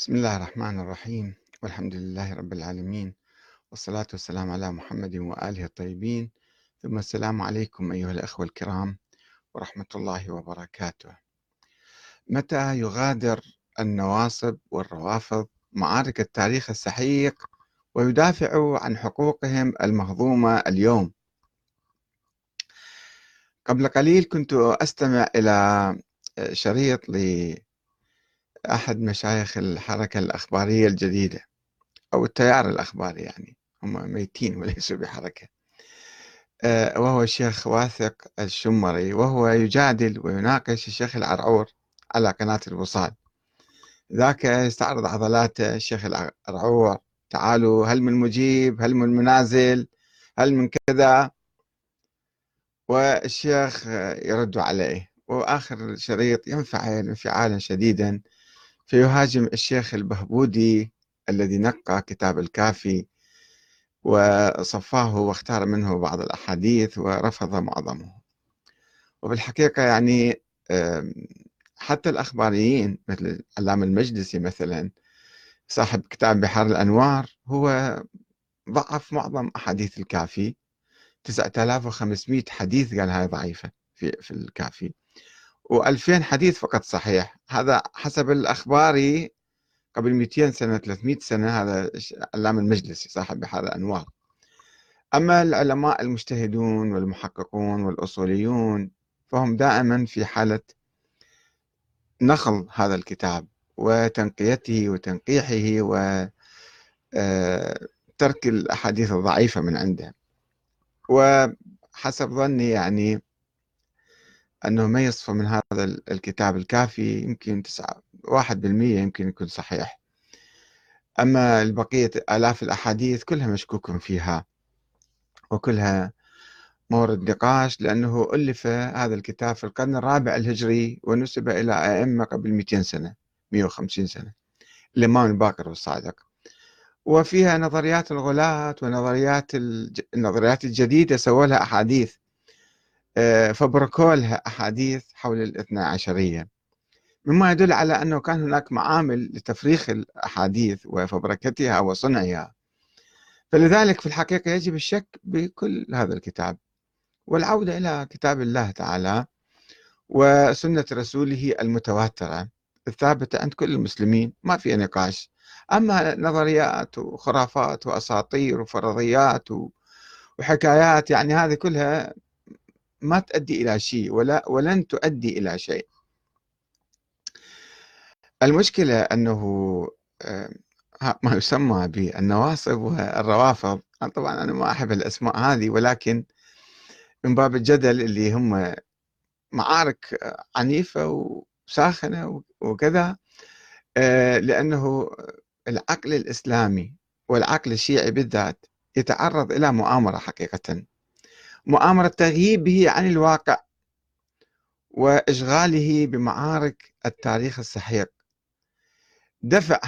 بسم الله الرحمن الرحيم والحمد لله رب العالمين والصلاة والسلام على محمد وآله الطيبين. ثم السلام عليكم أيها الأخوة الكرام ورحمة الله وبركاته. متى يغادر النواصب والروافض معارك التاريخ السحيق ويدافعوا عن حقوقهم المهضومة اليوم؟ قبل قليل كنت أستمع إلى شريط ل أحد مشايخ الحركة الأخبارية الجديدة أو التيار الأخباري يعني هم ميتين وليسوا بحركة. آه، وهو الشيخ واثق الشمري وهو يجادل ويناقش الشيخ العرعور على قناة الوصال. ذاك يستعرض عضلاته الشيخ العرعور تعالوا هل من مجيب؟ هل من منازل؟ هل من كذا؟ والشيخ يرد عليه وآخر الشريط ينفعل انفعالا شديدا فيهاجم الشيخ البهبودي الذي نقى كتاب الكافي وصفاه واختار منه بعض الأحاديث ورفض معظمه. وبالحقيقة يعني حتى الأخباريين مثل علام المجلسي مثلا صاحب كتاب بحار الأنوار هو ضعف معظم أحاديث الكافي. 9500 حديث قال هاي ضعيفة في, في الكافي. و2000 حديث فقط صحيح. هذا حسب الأخباري قبل 200 سنة 300 سنة هذا علام المجلسي صاحب بحار الأنوار أما العلماء المجتهدون والمحققون والأصوليون فهم دائما في حالة نقل هذا الكتاب وتنقيته وتنقيحه وترك آه، الأحاديث الضعيفة من عنده. وحسب ظني يعني أنه ما يصفى من هذا الكتاب الكافي يمكن تسعة واحد بالمية يمكن يكون صحيح. أما البقية آلاف الأحاديث كلها مشكوك فيها وكلها مورد نقاش لأنه ألف هذا الكتاب في القرن الرابع الهجري ونسب إلى أئمة قبل 200 سنة 150 سنة الإمام الباقر والصادق وفيها نظريات الغلاة ونظريات النظريات الجديدة سووا لها أحاديث فبركوا لها أحاديث حول الاثنى عشرية. مما يدل على أنه كان هناك معامل لتفريخ الأحاديث وفبركتها وصنعها. فلذلك في الحقيقة يجب الشك بكل هذا الكتاب. والعودة إلى كتاب الله تعالى وسنة رسوله المتواترة الثابتة عند كل المسلمين ما في نقاش. أما نظريات وخرافات وأساطير وفرضيات وحكايات يعني هذه كلها ما تؤدي إلى شيء ولا ولن تؤدي إلى شيء. المشكلة أنه آه، ما يسمى بالنواصب والروافض. طبعا أنا ما أحب الأسماء هذه ولكن من باب الجدل اللي هم معارك عنيفة وساخنة وكذا آه، لأنه العقل الإسلامي والعقل الشيعي بالذات يتعرض إلى مؤامرة حقيقة. مؤامرة تغييبه عن الواقع وإشغاله بمعارك التاريخ السحيق دفع